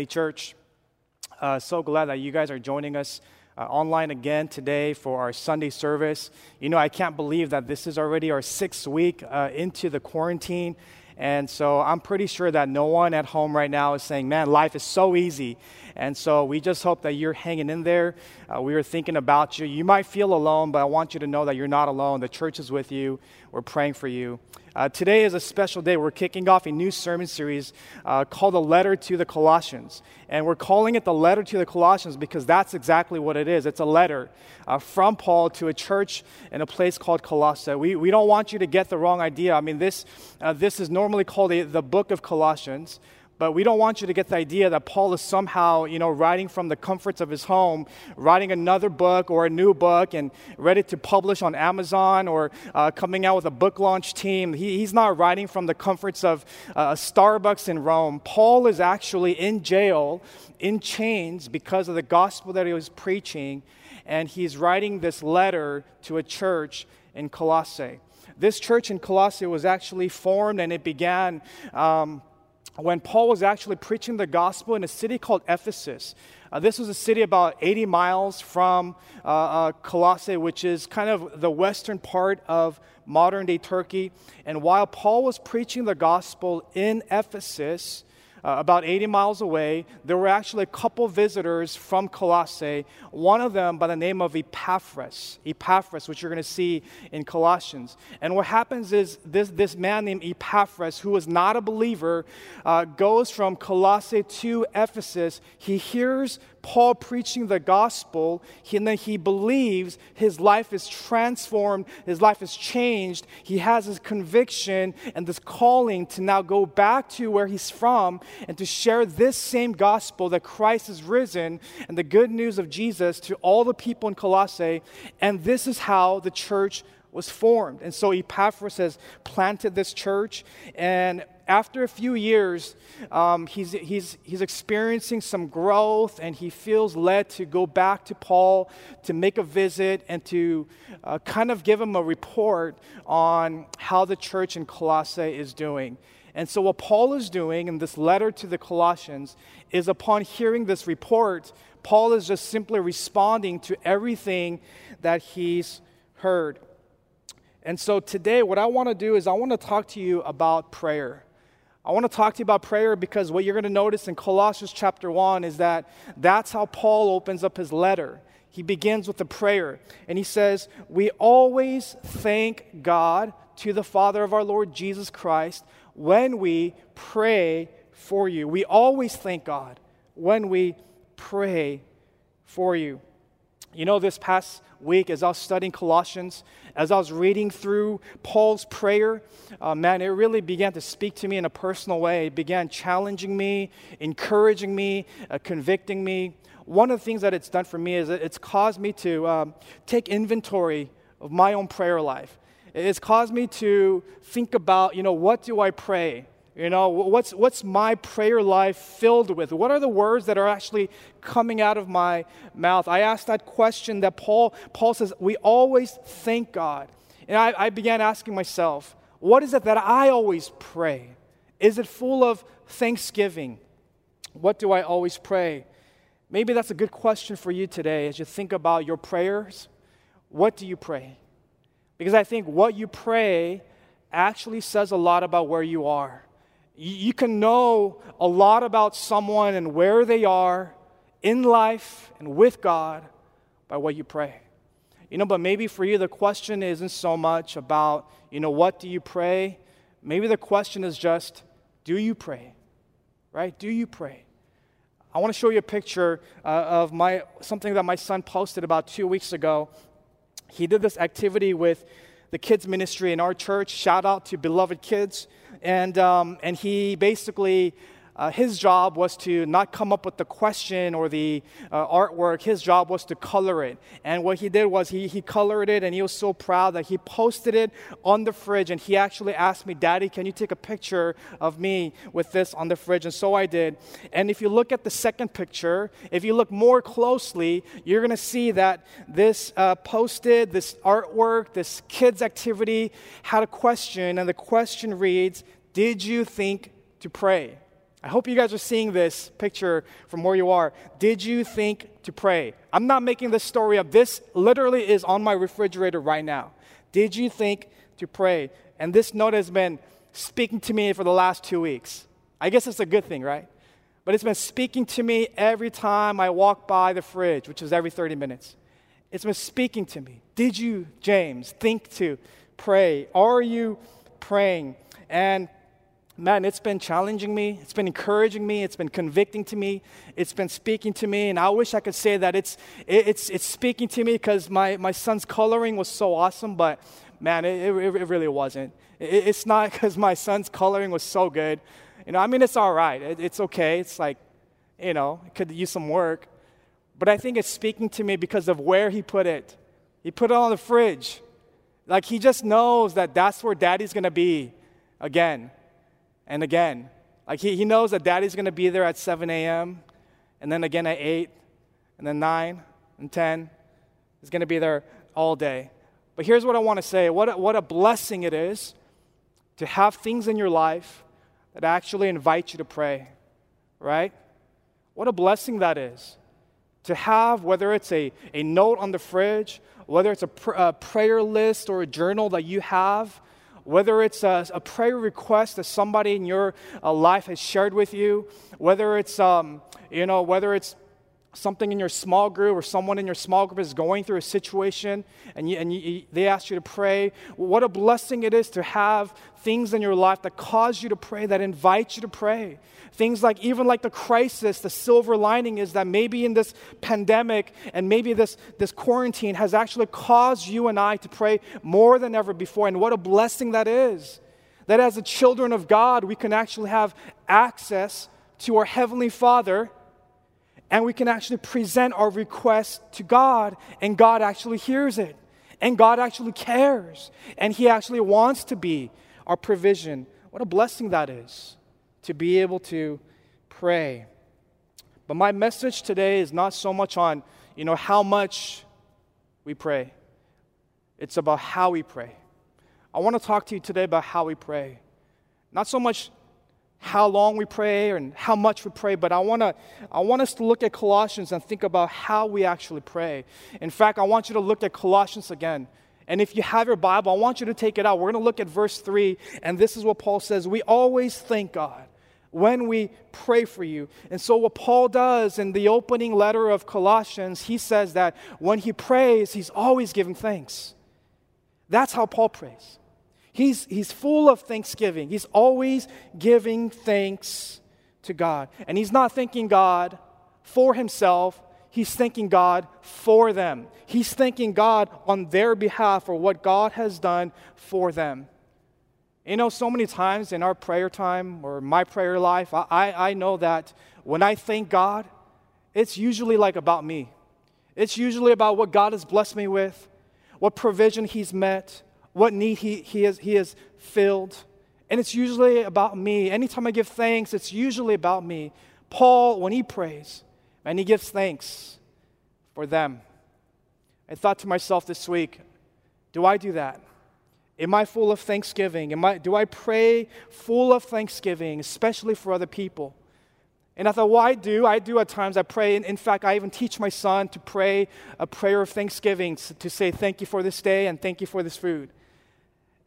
Hey, church. Uh, so glad that you guys are joining us uh, online again today for our Sunday service. You know, I can't believe that this is already our sixth week uh, into the quarantine. And so I'm pretty sure that no one at home right now is saying, man, life is so easy. And so we just hope that you're hanging in there. Uh, we are thinking about you. You might feel alone, but I want you to know that you're not alone. The church is with you. We're praying for you. Uh, today is a special day. We're kicking off a new sermon series uh, called The Letter to the Colossians. And we're calling it The Letter to the Colossians because that's exactly what it is. It's a letter uh, from Paul to a church in a place called Colossae. We, we don't want you to get the wrong idea. I mean, this, uh, this is normally called a, the book of Colossians. But we don't want you to get the idea that Paul is somehow, you know, writing from the comforts of his home, writing another book or a new book and ready to publish on Amazon or uh, coming out with a book launch team. He, he's not writing from the comforts of uh, Starbucks in Rome. Paul is actually in jail, in chains, because of the gospel that he was preaching. And he's writing this letter to a church in Colossae. This church in Colossae was actually formed and it began. Um, when Paul was actually preaching the gospel in a city called Ephesus. Uh, this was a city about 80 miles from uh, uh, Colossae, which is kind of the western part of modern day Turkey. And while Paul was preaching the gospel in Ephesus, uh, about 80 miles away, there were actually a couple visitors from Colossae, one of them by the name of Epaphras, Epaphras, which you're going to see in Colossians. And what happens is this, this man named Epaphras, who was not a believer, uh, goes from Colossae to Ephesus. He hears Paul preaching the gospel, and then he believes his life is transformed, his life is changed. He has his conviction and this calling to now go back to where he's from and to share this same gospel that Christ is risen and the good news of Jesus to all the people in Colossae. And this is how the church was formed. And so Epaphras has planted this church, and after a few years, um, he's, he's, he's experiencing some growth and he feels led to go back to Paul to make a visit and to uh, kind of give him a report on how the church in Colossae is doing. And so, what Paul is doing in this letter to the Colossians is upon hearing this report, Paul is just simply responding to everything that he's heard. And so, today, what I want to do is I want to talk to you about prayer. I want to talk to you about prayer because what you're going to notice in Colossians chapter 1 is that that's how Paul opens up his letter. He begins with a prayer and he says, We always thank God to the Father of our Lord Jesus Christ when we pray for you. We always thank God when we pray for you. You know, this past week, as I was studying Colossians, as I was reading through Paul's prayer, uh, man, it really began to speak to me in a personal way. It began challenging me, encouraging me, uh, convicting me. One of the things that it's done for me is it's caused me to um, take inventory of my own prayer life. It's caused me to think about, you know, what do I pray? You know, what's, what's my prayer life filled with? What are the words that are actually coming out of my mouth? I asked that question that Paul, Paul says, we always thank God. And I, I began asking myself, what is it that I always pray? Is it full of thanksgiving? What do I always pray? Maybe that's a good question for you today as you think about your prayers. What do you pray? Because I think what you pray actually says a lot about where you are. You can know a lot about someone and where they are in life and with God by what you pray. You know, but maybe for you, the question isn't so much about, you know, what do you pray? Maybe the question is just, do you pray? Right? Do you pray? I want to show you a picture uh, of my, something that my son posted about two weeks ago. He did this activity with the kids' ministry in our church. Shout out to Beloved Kids and, um, and he basically uh, his job was to not come up with the question or the uh, artwork. His job was to color it. And what he did was he, he colored it and he was so proud that he posted it on the fridge. And he actually asked me, Daddy, can you take a picture of me with this on the fridge? And so I did. And if you look at the second picture, if you look more closely, you're going to see that this uh, posted, this artwork, this kids' activity had a question. And the question reads, Did you think to pray? I hope you guys are seeing this picture from where you are. Did you think to pray? I'm not making this story up. This literally is on my refrigerator right now. Did you think to pray? And this note has been speaking to me for the last two weeks. I guess it's a good thing, right? But it's been speaking to me every time I walk by the fridge, which is every 30 minutes. It's been speaking to me. Did you, James, think to pray? Are you praying? And man, it's been challenging me. It's been encouraging me. It's been convicting to me. It's been speaking to me. And I wish I could say that it's, it, it's, it's speaking to me because my, my son's coloring was so awesome, but man, it, it, it really wasn't. It, it's not because my son's coloring was so good. You know, I mean, it's all right. It, it's okay. It's like, you know, it could use some work. But I think it's speaking to me because of where he put it. He put it on the fridge. Like he just knows that that's where daddy's going to be again and again. Like he, he knows that daddy's to be there at 7 a.m., and then again at 8, and then 9, and 10. He's to be there all day. But here's what I want to say what a, what a blessing it is to have things in your life that actually invite you to pray, right? What a blessing that is. To have, whether it's a, a note on the fridge, whether it's a, pr- a prayer list or a journal that you have whether it's a, a, prayer request that somebody in your uh, life has shared with you, whether it's, um, you know, whether it's something in your small group or someone in your small group is going through a situation and, you, and you, they ask you to pray, what a blessing it is to have things in your life that cause you to pray, that invite you to pray. Things like, even like the crisis, the silver lining is that maybe in this pandemic and maybe this, this quarantine has actually caused you and I to pray more than ever before. And what a blessing that is. That as the children of God, we can actually have access to our Heavenly Father and we can actually present our request to God, and God actually hears it. And God actually cares. And He actually wants to be our provision. What a blessing that is to be able to pray. But my message today is not so much on, you know, how much we pray. It's about how we pray. I want to talk to you today about how we pray. Not so much how long we pray and how much we pray, but I want to I want us to look at Colossians and think about how we actually pray. In fact, I want you to look at Colossians again. And if you have your Bible, I want you to take it out. We're going to look at verse 3, and this is what Paul says, "We always thank God when we pray for you." And so what Paul does in the opening letter of Colossians, he says that when he prays, he's always giving thanks. That's how Paul prays. He's, he's full of thanksgiving. He's always giving thanks to God. And he's not thanking God for himself, he's thanking God for them. He's thanking God on their behalf for what God has done for them. You know, so many times in our prayer time or my prayer life, I, I know that when I thank God, it's usually like about me. It's usually about what God has blessed me with, what provision He's met, what need he, he, has, he has filled. And it's usually about me. Anytime I give thanks, it's usually about me. Paul, when he prays, and he gives thanks for them. I thought to myself this week, do I do that? Am I full of thanksgiving? Am I, do I pray full of thanksgiving, especially for other people? And I thought, well, I do. I do at times. I pray. In fact, I even teach my son to pray a prayer of thanksgiving to say, thank you for this day and thank you for this food.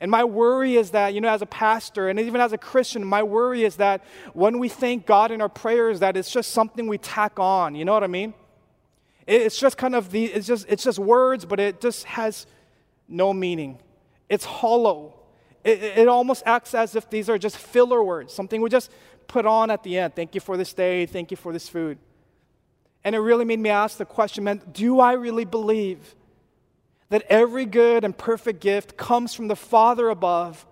And my worry is that, you know, as a pastor and even as a Christian, my worry is that when we thank God in our prayers, that it's just something we tack on. You know what I mean? It's just kind of the, it's just, it's just words, but it just has no meaning. It's hollow. It, it almost acts as if these are just filler words, something we just put on at the end. Thank you for this day. Thank you for this food. And it really made me ask the question, man, do I really believe that every good and perfect gift comes from the Father above?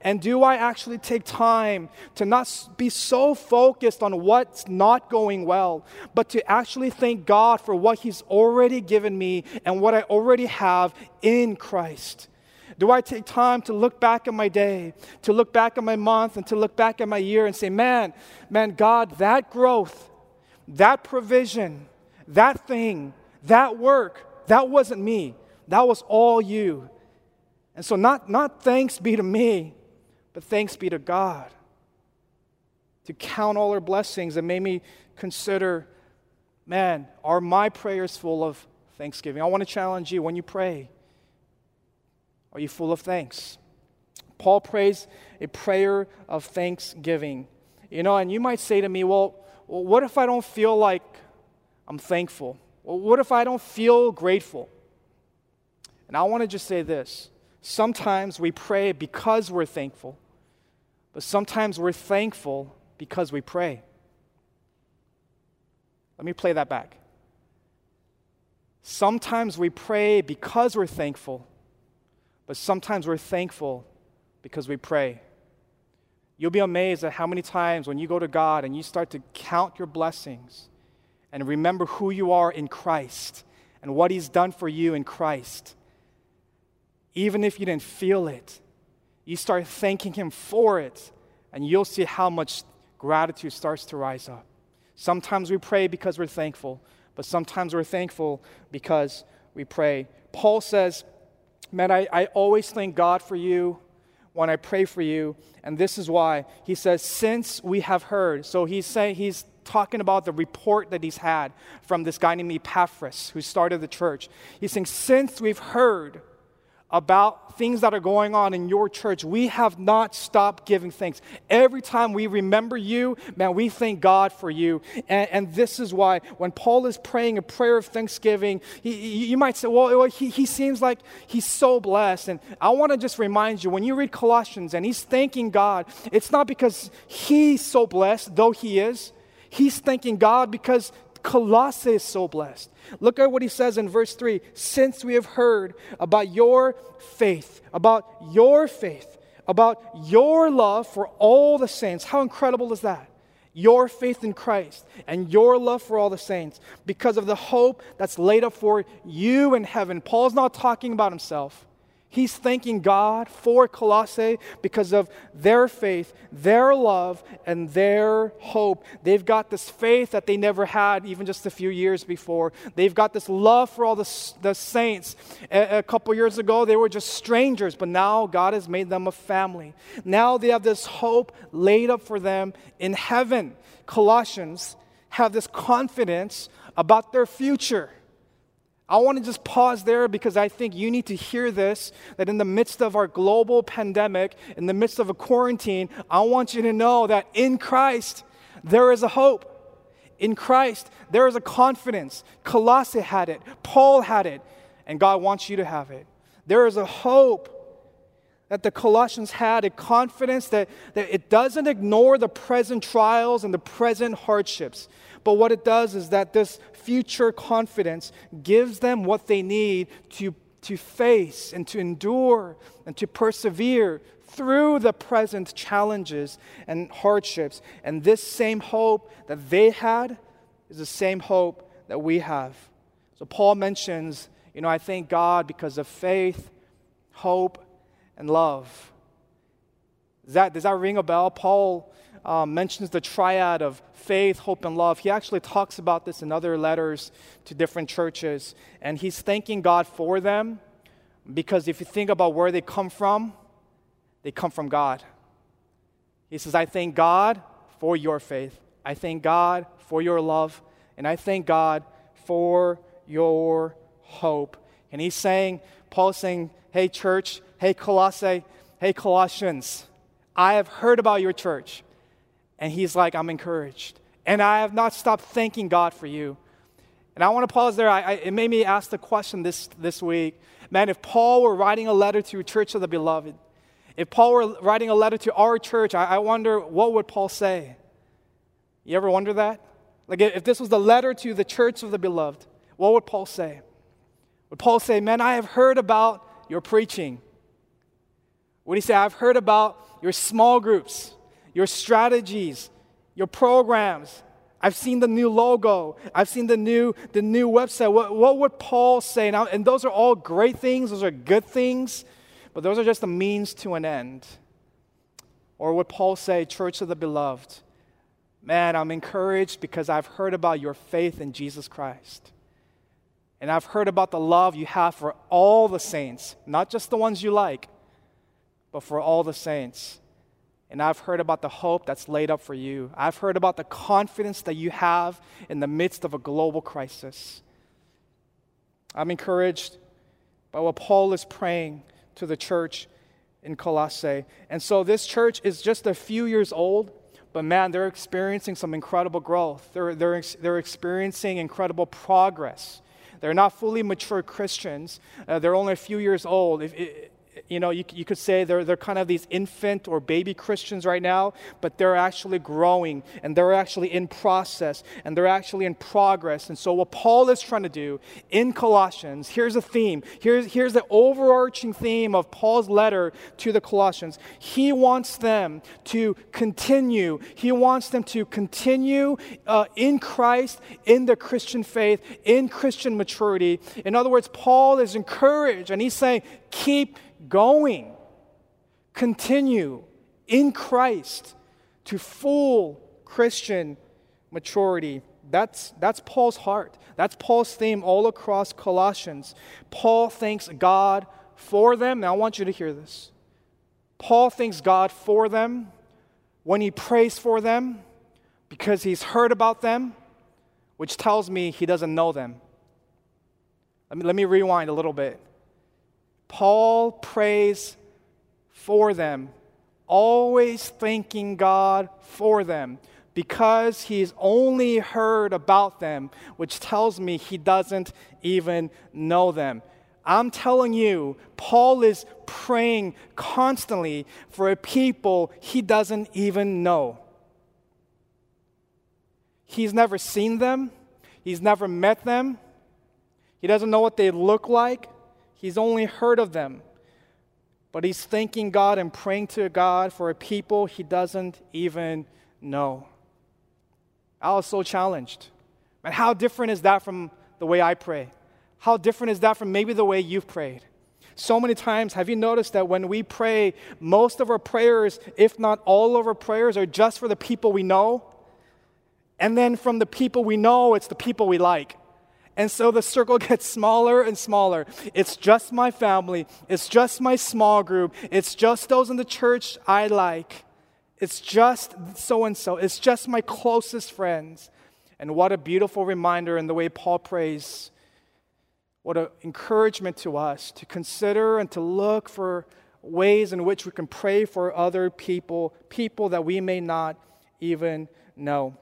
And do I actually take time to not be so focused on what's not going well, but to actually thank God for what He's already given me and what I already have in Christ? Do I take time to look back at my day, to look back at my month, and to look back at my year and say, man, man, God, that growth, that provision, that thing, that work, that wasn't me. That was all you. And so, not, not thanks be to me, but thanks be to God. to count all our blessings. and made me consider man, are my prayers full of thanksgiving? I want to challenge you when you pray, are you full of thanks? Paul prays a prayer of thanksgiving. You know, and you might say to me, well, what if I don't feel like I'm thankful? What if I don't feel grateful? And I want to just say this sometimes we pray because we're thankful, but sometimes we're thankful because we pray. Let me play that back. Sometimes we pray because we're thankful, but sometimes we're thankful because we pray. You'll be amazed at how many times when you go to God and you start to count your blessings and remember who you are in Christ and what He's done for you in Christ, even if you didn't feel it, you start thanking Him for it, and you'll see how much gratitude starts to rise up. Sometimes we pray because we're thankful, but sometimes we're thankful because we pray. Paul says, Man, I, I always thank God for you when I pray for you. And this is why. He says, Since we have heard. So he's saying, he's talking about the report that he's had from this guy named Epaphras who started the church. He's saying, Since we've heard about things that are going on in your church, we have not stopped giving thanks. Every time we remember you, man, we thank God for you. And, and this is why when Paul is praying a prayer of thanksgiving, he, you might say, well, he, he seems like he's so blessed. And I want to just remind you when you read Colossians and he's thanking God, it's not because he's so blessed, though he is. He's thanking God because Colossae is so blessed. Look at what he says in verse 3 Since we have heard about your faith, about your faith, about your love for all the saints. How incredible is that? Your faith in Christ and your love for all the saints because of the hope that's laid up for you in heaven. Paul's not talking about himself. He's thanking God for Colossae because of their faith, their love, and their hope. They've got this faith that they never had even just a few years before. They've got this love for all the, the saints. A, a couple years ago, they were just strangers, but now God has made them a family. Now they have this hope laid up for them in heaven. Colossians have this confidence about their future. I want to just pause there because I think you need to hear this that in the midst of our global pandemic, in the midst of a quarantine, I want you to know that in Christ, there is a hope. In Christ, there is a confidence. Colossae had it, Paul had it, and God wants you to have it. There is a hope that the Colossians had, a confidence that, that it doesn't ignore the present trials and the present hardships. But what it does is that this future confidence gives them what they need to, to face and to endure and to persevere through the present challenges and hardships. And this same hope that they had is the same hope that we have. So Paul mentions, you know, I thank God because of faith, hope, and love. Does that, does that ring a bell? Paul um, mentions the triad of faith, hope, and love. He actually talks about this in other letters to different churches. And he's thanking God for them because if you think about where they come from, they come from God. He says, I thank God for your faith. I thank God for your love. And I thank God for your hope. And he's saying, Paul's saying, hey, church, hey, Colossae, hey, Colossians, I have heard about your church. And he's like, I'm encouraged. And I have not stopped thanking God for you. And I want to pause there. I, I, it made me ask the question this, this week man, if Paul were writing a letter to church of the beloved, if Paul were writing a letter to our church, I, I wonder what would Paul say? You ever wonder that? Like if this was the letter to the church of the beloved, what would Paul say? Would Paul say, Man, I have heard about your preaching? Would he say, I've heard about your small groups? your strategies, your programs. I've seen the new logo. I've seen the new, the new website. What, what would Paul say? Now, and those are all great things, those are good things, but those are just the means to an end. Or would Paul say, Church of the Beloved, man, I'm encouraged because I've heard about your faith in Jesus Christ. And I've heard about the love you have for all the saints, not just the ones you like, but for all the saints. And I've heard about the hope that's laid up for you. I've heard about the confidence that you have in the midst of a global crisis. I'm encouraged by what Paul is praying to the church in Colossae. And so this church is just a few years old, but man, they're experiencing some incredible growth. They're, they're, they're experiencing incredible progress. They're not fully mature Christians, uh, they're only a few years old. If, you know, you, you could say they're, they're kind of these infant or baby Christians right now, but they're actually growing and they're actually in process and they're actually in progress. And so, what Paul is trying to do in Colossians, here's a theme. Here's, here's the overarching theme of Paul's letter to the Colossians. He wants them to continue, he wants them to continue uh, in Christ, in the Christian faith, in Christian maturity. In other words, Paul is encouraged and he's saying, keep going. Continue in Christ to full Christian maturity. That's, that's Paul's heart. That's Paul's theme all across Colossians. Paul thanks God for them. Now, I want you to hear this. Paul thanks God for them when he prays for them because he's heard about them, which tells me he doesn't know them. Let me, let me rewind a little bit. Paul prays for them, always thanking God for them because he's only heard about them, which tells me he doesn't even know them. I'm telling you, Paul is praying constantly for a people he doesn't even know. He's never seen them, he's never met them, he doesn't know what they look like. He's only heard of them. But he's thanking God and praying to God for a people he doesn't even know. I was so challenged. And how different is that from the way I pray? How different is that from maybe the way you've prayed? So many times, have you noticed that when we pray, most of our prayers, if not all of our prayers, are just for the people we know? And then from the people we know, it's the people we like. And so the circle gets smaller and smaller. It's just my family. It's just my small group. It's just those in the church I like. It's just so and so. It's just my closest friends. And what a beautiful reminder in the way Paul prays. What an encouragement to us to consider and to look for ways in which we can pray for other people, people that we may not even know.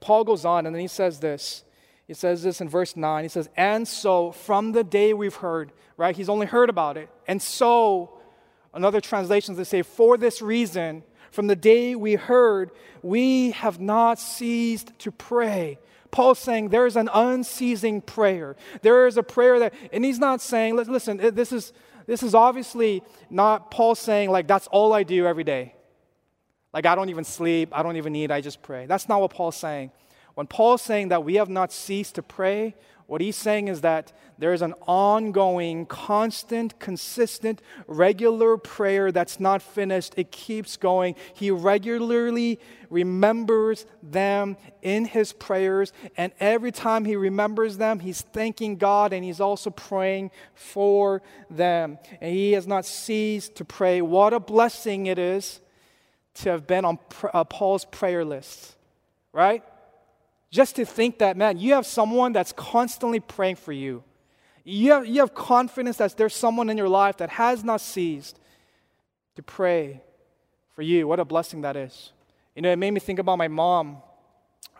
Paul goes on and then he says this. He says this in verse 9. He says, And so from the day we've heard, right? He's only heard about it. And so, another translations they say, For this reason, from the day we heard, we have not ceased to pray. Paul's saying there is an unceasing prayer. There is a prayer that, and he's not saying, listen, this is, this is obviously not Paul saying, like, that's all I do every day. Like, I don't even sleep, I don't even eat, I just pray. That's not what Paul's saying. When Paul's saying that we have not ceased to pray, what he's saying is that there is an ongoing, constant, consistent, regular prayer that's not finished. It keeps going. He regularly remembers them in his prayers, and every time he remembers them, he's thanking God and he's also praying for them. And he has not ceased to pray. What a blessing it is to have been on uh, Paul's prayer list, right? Just to think that, man, you have someone that's constantly praying for you. You have, you have confidence that there's someone in your life that has not ceased to pray for you. What a blessing that is. You know, it made me think about my mom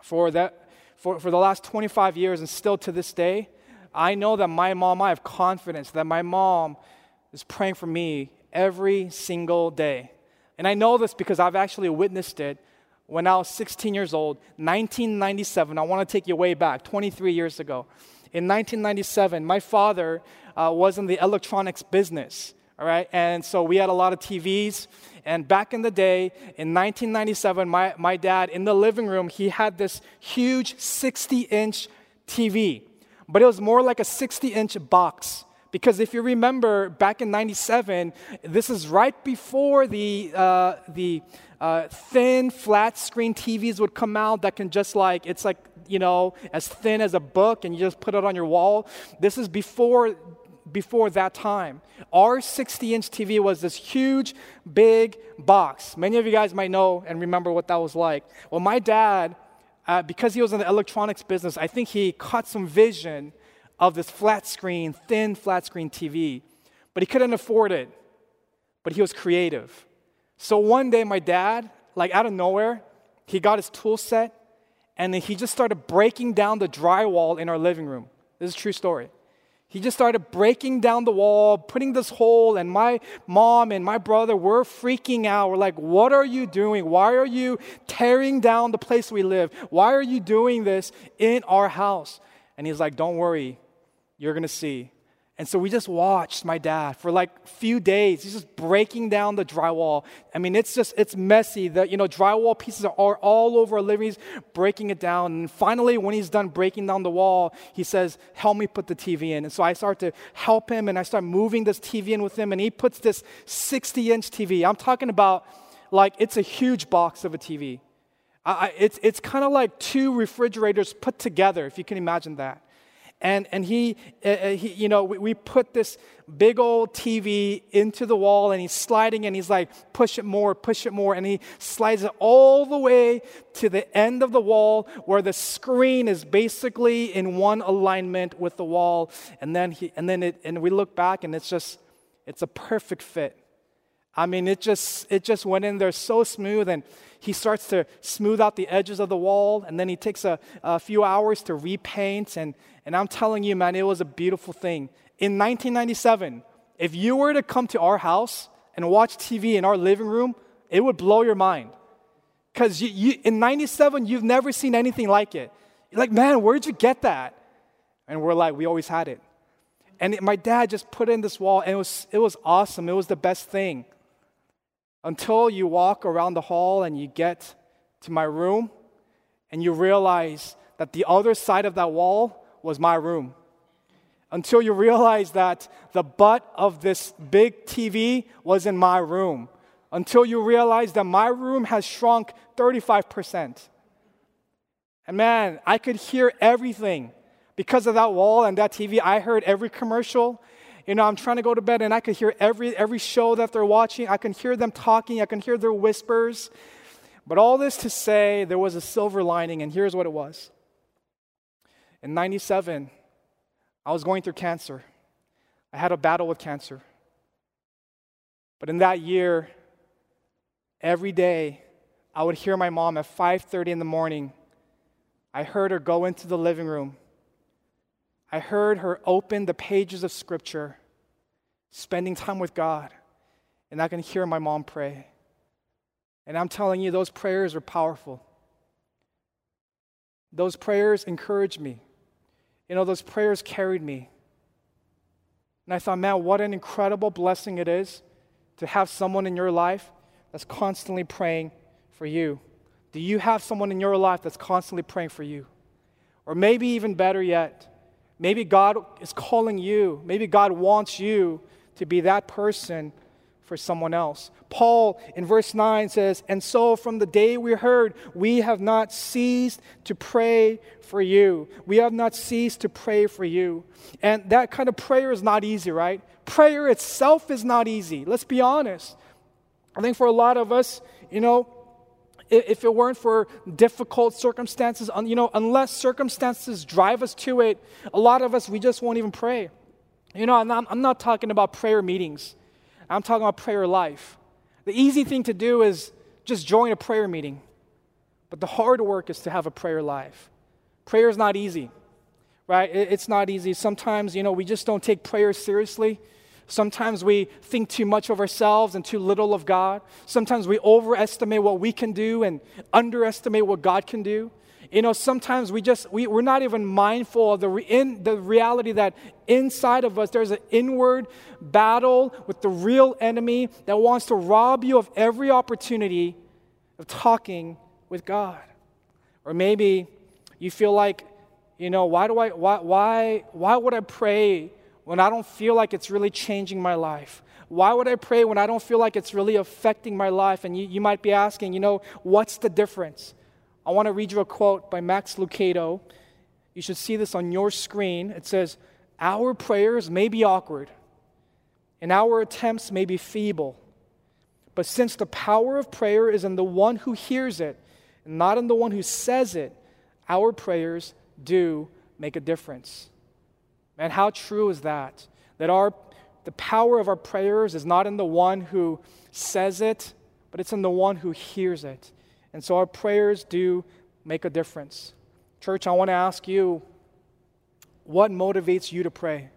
for that for, for the last 25 years and still to this day. I know that my mom, I have confidence that my mom is praying for me every single day. And I know this because I've actually witnessed it when I was 16 years old, 1997. I want to take you way back, 23 years ago. In 1997, my father uh, was in the electronics business, all right? And so we had a lot of TVs. And back in the day, in 1997, my, my dad, in the living room, he had this huge 60 inch TV, but it was more like a 60 inch box. Because if you remember, back in 97, this is right before the, uh, the uh, thin, flat screen TVs would come out that can just like, it's like, you know, as thin as a book and you just put it on your wall. This is before before that time. Our 60 inch TV was this huge, big box. Many of you guys might know and remember what that was like. Well, my dad, uh, because he was in the electronics business, I think he caught some vision of this flat screen, thin flat screen TV, but he couldn't afford it. But he was creative. So one day, my dad, like out of nowhere, he got his tool set and then he just started breaking down the drywall in our living room. This is a true story. He just started breaking down the wall, putting this hole, and my mom and my brother were freaking out. We're like, What are you doing? Why are you tearing down the place we live? Why are you doing this in our house? And he's like, Don't worry, you're gonna see. And so we just watched my dad for like a few days. He's just breaking down the drywall. I mean, it's just, it's messy. The, you know, drywall pieces are all over our living. He's breaking it down. And finally, when he's done breaking down the wall, he says, help me put the TV in. And so I start to help him and I start moving this TV in with him. And he puts this 60 inch TV. I'm talking about like, it's a huge box of a TV. I, it's it's kind of like two refrigerators put together, if you can imagine that. And, and he, uh, uh, he, you know, we, we put this big old TV into the wall and he's sliding and he's like, push it more, push it more. And he slides it all the way to the end of the wall where the screen is basically in one alignment with the wall. And then, he, and then it, and we look back and it's just, it's a perfect fit. I mean, it just, it just went in there so smooth and he starts to smooth out the edges of the wall and then he takes a, a few hours to repaint and, and I'm telling you, man, it was a beautiful thing. In 1997, if you were to come to our house and watch TV in our living room, it would blow your mind. Because you, you, in 97, you've never seen anything like it. You're like, man, where'd you get that? And we're like, we always had it. And it, my dad just put in this wall, and it was, it was awesome. It was the best thing. Until you walk around the hall and you get to my room, and you realize that the other side of that wall was my room. Until you realize that the butt of this big TV was in my room. Until you realize that my room has shrunk 35%. And man, I could hear everything. Because of that wall and that TV, I heard every commercial. You know, I'm trying to go to bed and I could hear every, every show that they're watching. I can hear them talking, I can hear their whispers. But all this to say, there was a silver lining, and here's what it was in 97, I was going through cancer. I had a battle with cancer. But in that year, every day, I would hear my mom at 5:30 in the morning. I heard her go into the living room. I heard her open the pages of scripture, spending time with God. And I can hear my mom pray. And I'm telling you, those prayers are powerful. Those prayers encouraged me you know, those prayers carried me. And I thought, man, what an incredible blessing it is to have someone in your life that's constantly praying for you. Do you have someone in your life that's constantly praying for you? Or maybe even better yet, maybe God is calling you. Maybe God wants you to be that person for someone else. Paul in verse 9 says, And so from the day we heard, we have not ceased to pray for you. We have not ceased to pray for you. And that kind of prayer is not easy, right? Prayer itself is not easy. Let's be honest. I think for a lot of us, you know, if it weren't for difficult circumstances, you know, unless circumstances drive us to it, a lot of us, we just won't even pray. You know, I'm I'm not talking about prayer meetings. I'm talking about prayer life. The easy thing to do is just join a prayer meeting. But the hard work is to have a prayer life. Prayer is not easy, right? It's not easy. Sometimes, you know, we just don't take prayer seriously. Sometimes we think too much of ourselves and too little of God. Sometimes we overestimate what we can do and underestimate what God can do. You know, sometimes we just, we, we're not even mindful of the, in, the reality that inside of us there's an inward battle with the real enemy that wants to rob you of every opportunity of talking with God. Or maybe you feel like, you know, why do I, why, why, why would I pray when I don't feel like it's really changing my life? Why would I pray when I don't feel like it's really affecting my life? And you, you might be asking, you know, what's the difference? I want to read you a quote by Max Lucado. You should see this on your screen. It says, our prayers may be awkward and our attempts may be feeble. But since the power of prayer is in the one who hears it, and not in the one who says it, our prayers do make a difference. Man, how true is that? That our the power of our prayers is not in the one who says it, but it's in the one who hears it. And so our prayers do make a difference. Church, I want to ask you what motivates you to pray?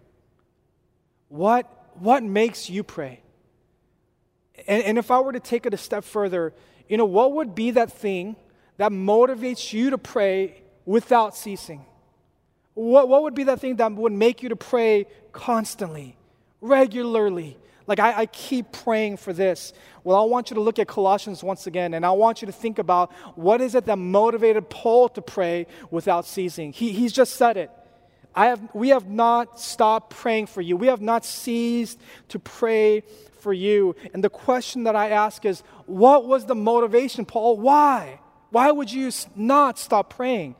What, what makes you pray? And, and if I were to take it a step further, you know, what would be that thing that motivates you to pray without ceasing? What, what would be that thing that would make you to pray constantly, regularly? Like, I, I, keep praying for this. Well, I want you to look at Colossians once again, and I want you to think about what is it that motivated Paul to pray without ceasing. He, he's just said it. I have, we have not stopped praying for you. We have not ceased to pray for you. And the question that I ask is, what was the motivation, Paul? Why? Why would you not stop praying?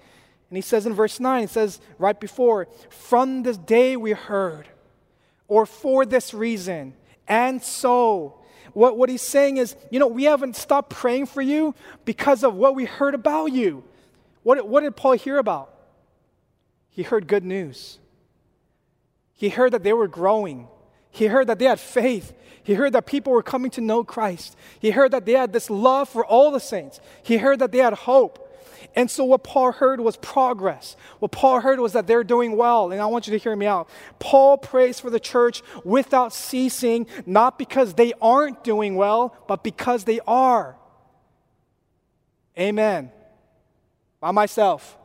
And he says in verse 9, he says right before, from this day we heard, or for this reason, and so. What, what he's saying is, you know, we haven't stopped praying for you because of what we heard about you. What, what did Paul hear about? He heard good news. He heard that they were growing. He heard that they had faith. He heard that people were coming to know Christ. He heard that they had this love for all the saints. He heard that they had hope. And so, what Paul heard was progress. What Paul heard was that they're doing well. And I want you to hear me out. Paul prays for the church without ceasing, not because they aren't doing well, but because they are. Amen. By myself.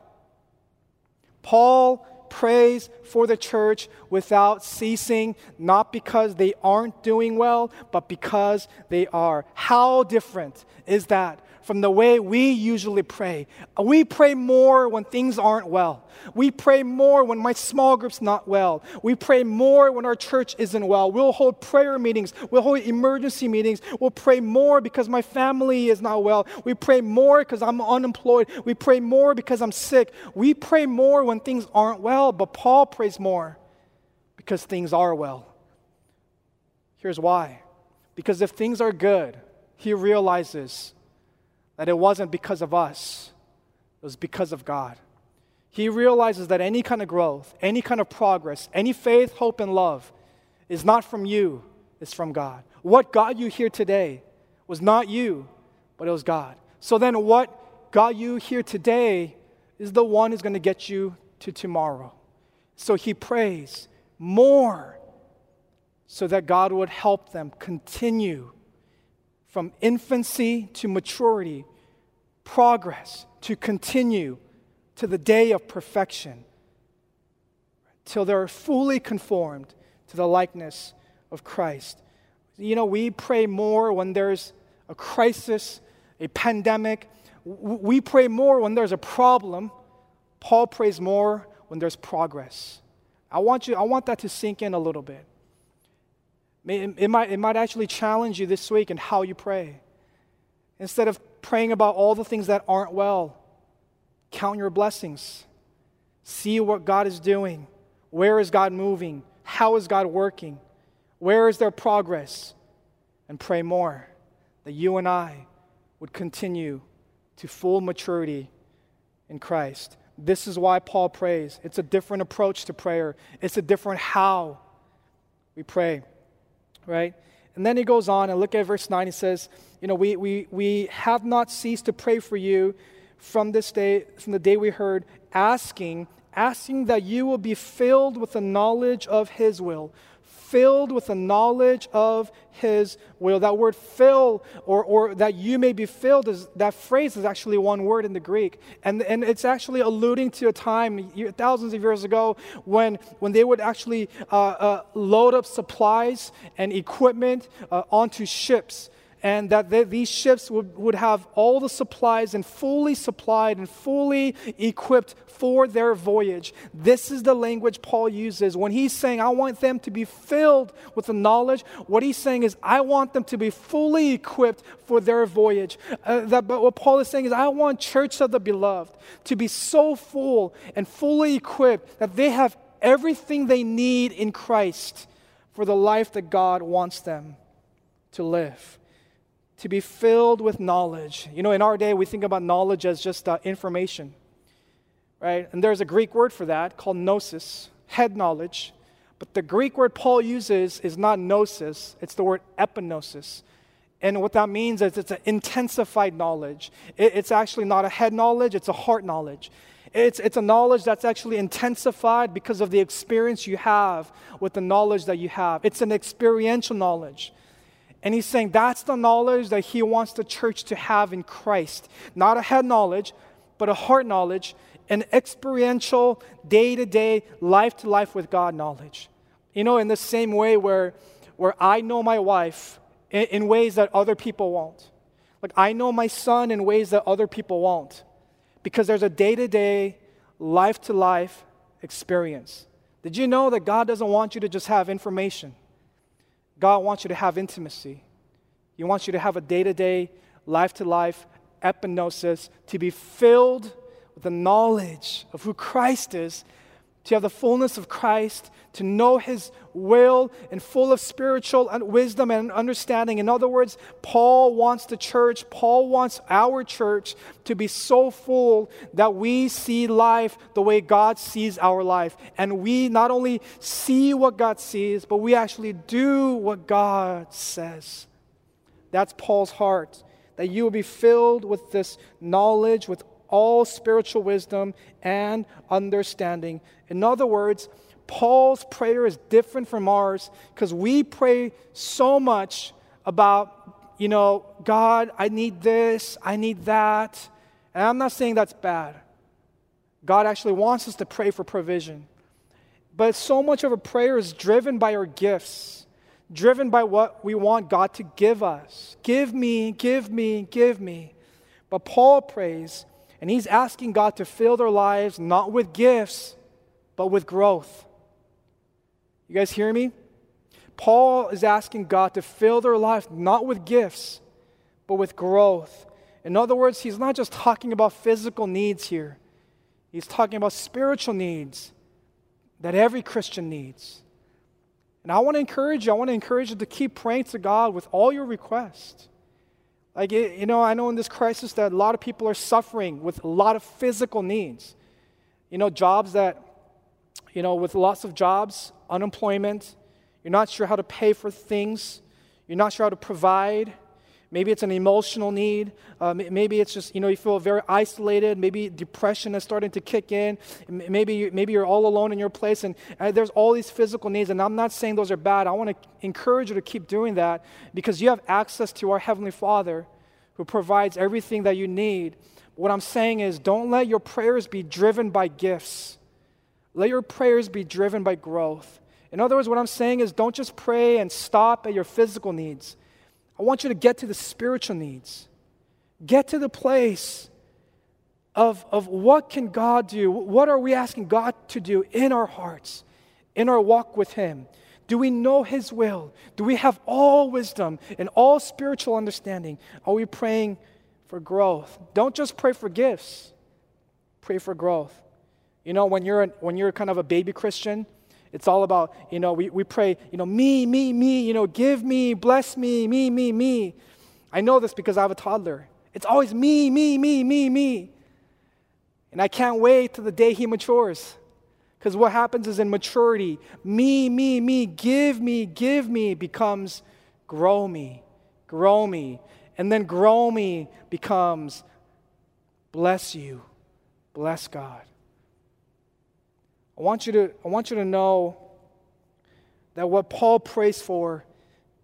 Paul prays for the church without ceasing, not because they aren't doing well, but because they are. How different is that from the way we usually pray. We pray more when things aren't well. We pray more when my small group's not well. We pray more when our church isn't well. We'll hold prayer meetings. We'll hold emergency meetings. We'll pray more because my family is not well. We pray more because I'm unemployed. We pray more because I'm sick. We pray more when things aren't well, but Paul prays more because things are well. Here's why. Because if things are good, he realizes that it wasn't because of us, it was because of God. He realizes that any kind of growth, any kind of progress, any faith, hope, and love is not from you, it's from God. What got you here today was not you, but it was God. So then, what got you here today is the one who's going to get you to tomorrow. So he prays more so that God would help them continue from infancy to maturity, progress to continue to the day of perfection, till they're fully conformed to the likeness of Christ. You know, we pray more when there's a crisis, a pandemic. We pray more when there's a problem. Paul prays more when there's progress. I want you, I want that to sink in a little bit. It, might, it might actually challenge you this week in how you pray. Instead of praying about all the things that aren't well, count your blessings. See what God is doing. Where is God moving? How is God working? Where is there progress? And pray more that you and I would continue to full maturity in Christ. This is why Paul prays. It's a different approach to prayer, it's a different how we pray right? And then he goes on and look at verse 9. He says, You know, we, we, we have not ceased to pray for you from this day, from the day we heard, asking, asking that you will be filled with the knowledge of his will filled with the knowledge of his will. That word fill or, or that you may be filled is that phrase is actually one word in the Greek. And, and it's actually alluding to a time thousands of years ago when, when they would actually uh, uh, load up supplies and equipment uh, onto ships and that they, these ships would, would have all the supplies and fully supplied and fully equipped for their voyage. This is the language Paul uses. When he's saying, I want them to be filled with the knowledge, what he's saying is, I want them to be fully equipped for their voyage. Uh, that, but what Paul is saying is, I want Church of the Beloved to be so full and fully equipped that they have everything they need in Christ for the life that God wants them to live. To be filled with knowledge. You know, in our day, we think about knowledge as just uh, information, right? And there's a Greek word for that called gnosis, head knowledge. But the Greek word Paul uses is not gnosis, it's the word epignosis. And what that means is it's an intensified knowledge. It, it's actually not a head knowledge, it's a heart knowledge. It's, it's a knowledge that's actually intensified because of the experience you have with the knowledge that you have. It's an experiential knowledge. And he's saying that's the knowledge that he wants the church to have in Christ. Not a head knowledge, but a heart knowledge, an experiential, day to day, life to life with God knowledge. You know, in the same way where, where I know my wife in, in ways that other people won't. Like, I know my son in ways that other people won't because there's a day to day, life to life experience. Did you know that God doesn't want you to just have information? God wants you to have intimacy. He wants you to have a day to day, life to life epignosis, to be filled with the knowledge of who Christ is to have the fullness of Christ, to know His will, and full of spiritual wisdom and understanding. In other words, Paul wants the church, Paul wants our church to be so full that we see life the way God sees our life. And we not only see what God sees, but we actually do what God says. That's Paul's heart. That you will be filled with this knowledge, with all spiritual wisdom and understanding. In other words, Paul's prayer is different from ours because we pray so much about, you know, God, I need this, I need that. And I'm not saying that's bad. God actually wants us to pray for provision. But so much of a prayer is driven by our gifts, driven by what we want God to give us. Give me, give me, give me. But Paul prays and he's asking God to fill their lives not with gifts, but with growth. You guys hear me? Paul is asking God to fill their life not with gifts, but with growth. In other words, he's not just talking about physical needs here, he's talking about spiritual needs that every Christian needs. And I want to encourage you, I want to encourage you to keep praying to God with all your requests. Like, you know, I know in this crisis that a lot of people are suffering with a lot of physical needs. You know, jobs that, you know, with lots of jobs, unemployment, you're not sure how to pay for things, you're not sure how to provide. Maybe it's an emotional need. Uh, maybe it's just, you know, you feel very isolated. Maybe depression is starting to kick in. Maybe, maybe you're all alone in your place. And uh, there's all these physical needs. And I'm not saying those are bad. I want to encourage you to keep doing that because you have access to our Heavenly Father who provides everything that you need. What I'm saying is, don't let your prayers be driven by gifts. Let your prayers be driven by growth. In other words, what I'm saying is, don't just pray and stop at your physical needs. I want you to get to the spiritual needs. Get to the place of, of what can God do? What are we asking God to do in our hearts, in our walk with Him? Do we know His will? Do we have all wisdom and all spiritual understanding? Are we praying for growth? Don't just pray for gifts, pray for growth. You know, when you're, when you're kind of a baby Christian, it's all about, you know, we, we pray, you know, me, me, me, you know, give me, bless me, me, me, me. I know this because I have a toddler. It's always me, me, me, me, me. And I can't wait till the day he matures. Because what happens is in maturity, me, me, me, give me, give me becomes grow me, grow me. And then grow me becomes bless you, bless God. I want you to, I want you to know that what Paul prays for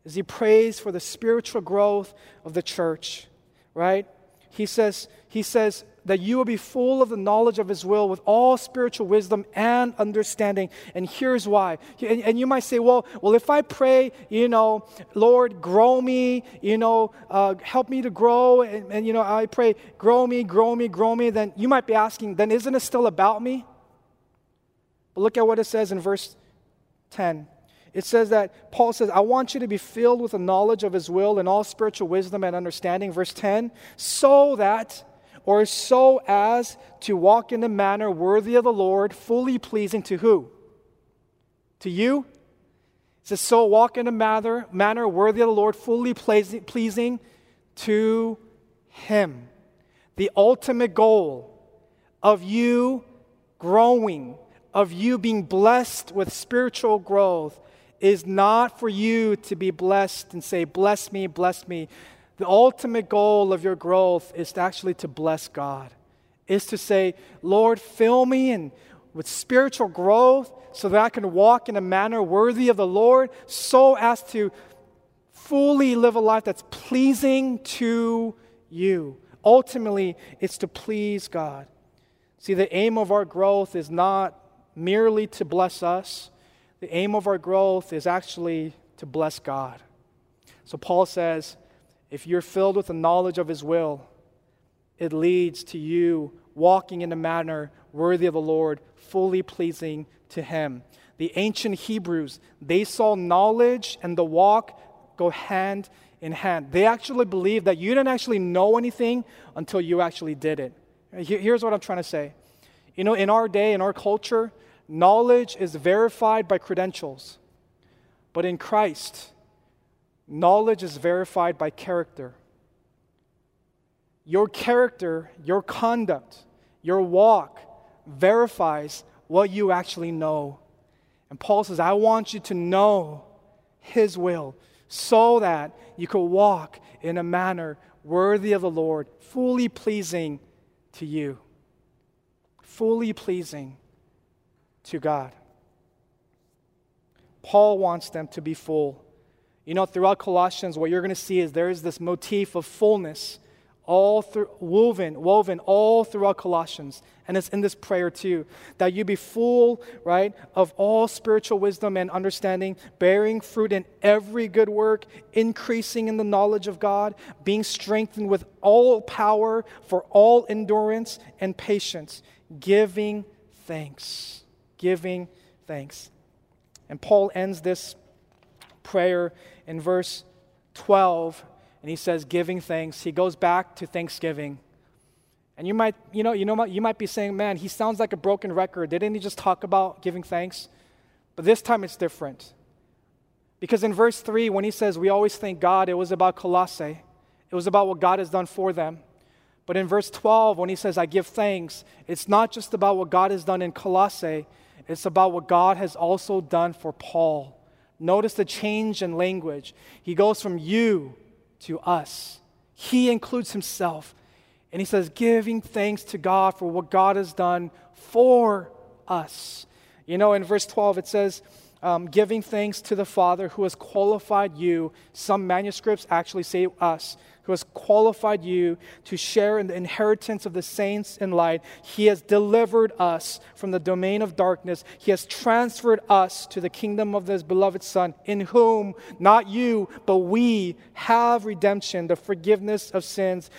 is he prays for the spiritual growth of the church, right? He says, he says that you will be full of the knowledge of his will with all spiritual wisdom and understanding. And here's why. And, and you might say, well, well, if I pray, you know, Lord, grow me, you know, uh, help me to grow, and, and, you know, I pray, grow me, grow me, grow me, then you might be asking, then isn't it still about me? But look at what it says in verse 10. It says that Paul says, I want you to be filled with the knowledge of his will and all spiritual wisdom and understanding. Verse 10, so that, or so as to walk in a manner worthy of the Lord, fully pleasing to who? To you? It says, So walk in a manner, manner worthy of the Lord, fully pleasing, pleasing to Him. The ultimate goal of you growing, of you being blessed with spiritual growth, is not for you to be blessed and say, Bless me, bless me. The ultimate goal of your growth is to actually to bless God, is to say, Lord, fill me and with spiritual growth so that I can walk in a manner worthy of the Lord, so as to fully live a life that's pleasing to you. Ultimately, it's to please God. See, the aim of our growth is not merely to bless us, the aim of our growth is actually to bless God. So Paul says, if you're filled with the knowledge of his will, it leads to you walking in a manner worthy of the Lord, fully pleasing to him. The ancient Hebrews, they saw knowledge and the walk go hand in hand. They actually believed that you didn't actually know anything until you actually did it. Here's what I'm trying to say. You know, in our day, in our culture, knowledge is verified by credentials. But in Christ, knowledge is verified by character. Your character, your conduct, your walk verifies what you actually know. And Paul says, I want you to know His will so that you could walk in a manner worthy of the Lord, fully pleasing to you, fully pleasing to God. Paul wants them to be full. You know, throughout Colossians, what you're going to see is there is this motif of fullness all through, woven, woven all throughout Colossians. And it's in this prayer too, that you be full, right, of all spiritual wisdom and understanding, bearing fruit in every good work, increasing in the knowledge of God, being strengthened with all power for all endurance and patience, giving thanks. Giving thanks. And Paul ends this prayer in verse 12 and he says giving thanks. He goes back to Thanksgiving. And you might, you know, you know, you might be saying, man, he sounds like a broken record. Didn't he just talk about giving thanks? But this time it's different. Because in verse 3, when he says, we always thank God, it was about Colossae. It was about what God has done for them. But in verse 12, when he says, I give thanks, it's not just about what God has done in Colossae, it's about what God has also done for Paul. Notice the change in language. He goes from you to us. He includes himself. And he says, giving thanks to God for what God has done for us. You know, in verse 12, it says, um, giving thanks to the Father who has qualified you. Some manuscripts actually say us, who has qualified you to share in the inheritance of the saints in light. He has delivered us from the domain of darkness. He has transferred us to the kingdom of His beloved Son, in whom not you, but we have redemption, the forgiveness of sins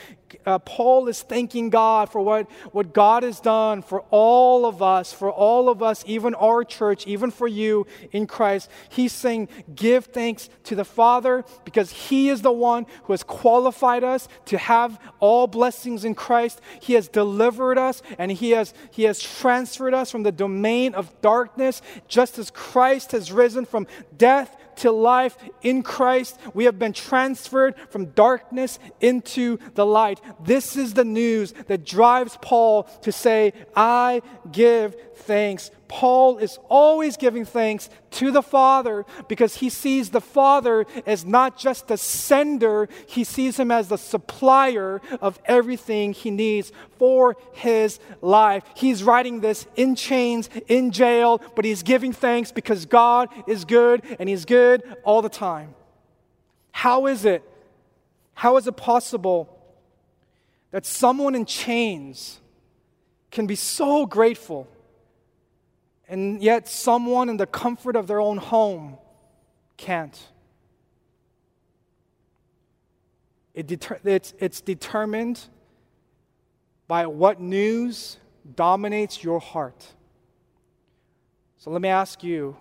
uh, Paul is thanking God for what, what God has done for all of us, for all of us, even our church, even for you in Christ. He's saying, Give thanks to the Father because He is the one who has qualified us to have all blessings in Christ. He has delivered us and He has, he has transferred us from the domain of darkness, just as Christ has risen from death to life in Christ. We have been transferred from darkness into the light. This is the news that drives Paul to say, I give thanks. Paul is always giving thanks to the Father because he sees the Father as not just the sender, he sees him as the supplier of everything he needs for his life. He's writing this in chains, in jail, but he's giving thanks because God is good and he's good all the time. How is it? How is it possible that someone in chains can be so grateful? And yet someone in the comfort of their own home can't. It deter- it's, it's determined by what news dominates your heart. So let me ask you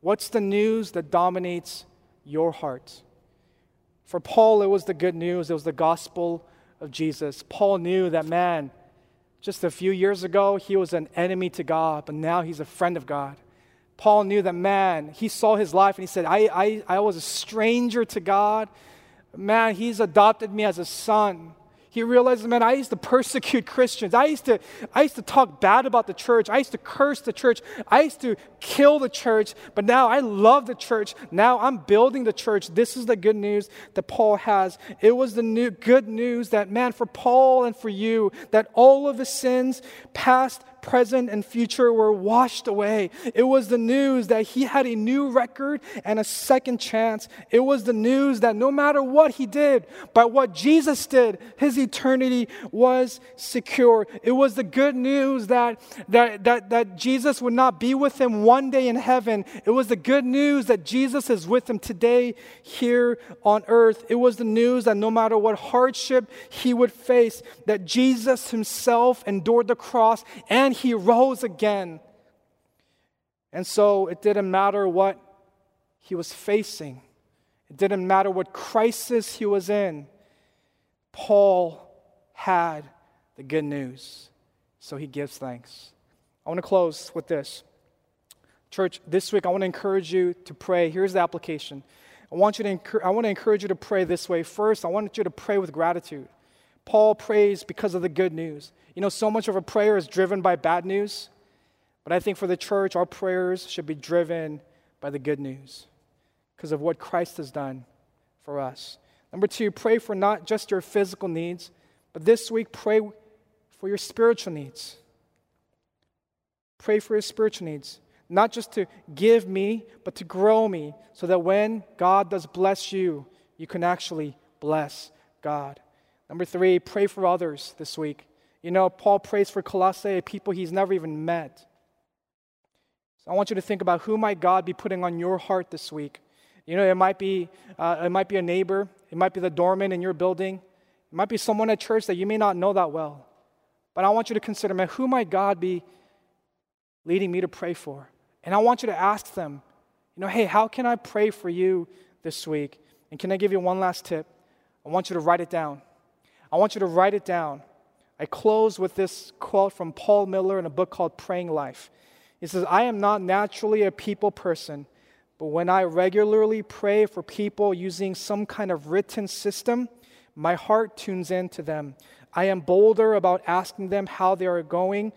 what's the news that dominates your heart? For Paul, it was the good news, it was the gospel of Jesus. Paul knew that, man, just a few years ago, he was an enemy to God, but now he's a friend of God. Paul knew that, man, he saw his life and he said, I, I, I was a stranger to God. Man, he's adopted me as a son he realizes, man, I used to persecute Christians. I used to, I used to talk bad about the church. I used to curse the church. I used to kill the church. But now I love the church. Now I'm building the church. This is the good news that Paul has. It was the new good news that, man, for Paul and for you, that all of his sins, past, present, and future were washed away. It was the news that he had a new record and a second chance. It was the news that no matter what he did, by what Jesus did, his eternity was secure. It was the good news that, that, that, that Jesus would not be with him one day in heaven. It was the good news that Jesus is with him today here on earth. It was the news that no matter what hardship he would face, that Jesus himself endured the cross and and he rose again. And so it didn't matter what he was facing, it didn't matter what crisis he was in. Paul had the good news. So he gives thanks. I want to close with this. Church, this week I want to encourage you to pray. Here's the application. I want, you to I want to encourage you to pray this way. First, I want you to pray with gratitude. Paul prays because of the good news. You know, so much of a prayer is driven by bad news, but I think for the church, our prayers should be driven by the good news because of what Christ has done for us. Number two, pray for not just your physical needs, but this week, pray for your spiritual needs. Pray for your spiritual needs, not just to give me, but to grow me, so that when God does bless you, you can actually bless God. Number three, pray for others this week. You know, Paul prays for Colossae, people he's never even met. So I want you to think about who might God be putting on your heart this week. You know, it might be uh, it might be a neighbor, it might be the doorman in your building, it might be someone at church that you may not know that well. But I want you to consider, man, who might God be leading me to pray for? And I want you to ask them, you know, hey, how can I pray for you this week? And can I give you one last tip? I want you to write it down. I want you to write it down. I close with this quote from Paul Miller in a book called Praying Life. He says, I am not naturally a people person, but when I regularly pray for people using some kind of written system, my heart tunes in to them. I am bolder about asking them how they are going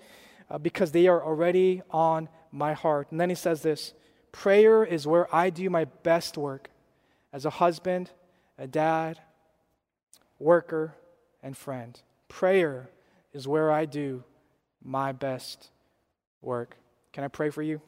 uh, because they are already on my heart. And then he says this prayer is where I do my best work as a husband, a dad, worker, and friend. Prayer is where I do my best work. Can I pray for you?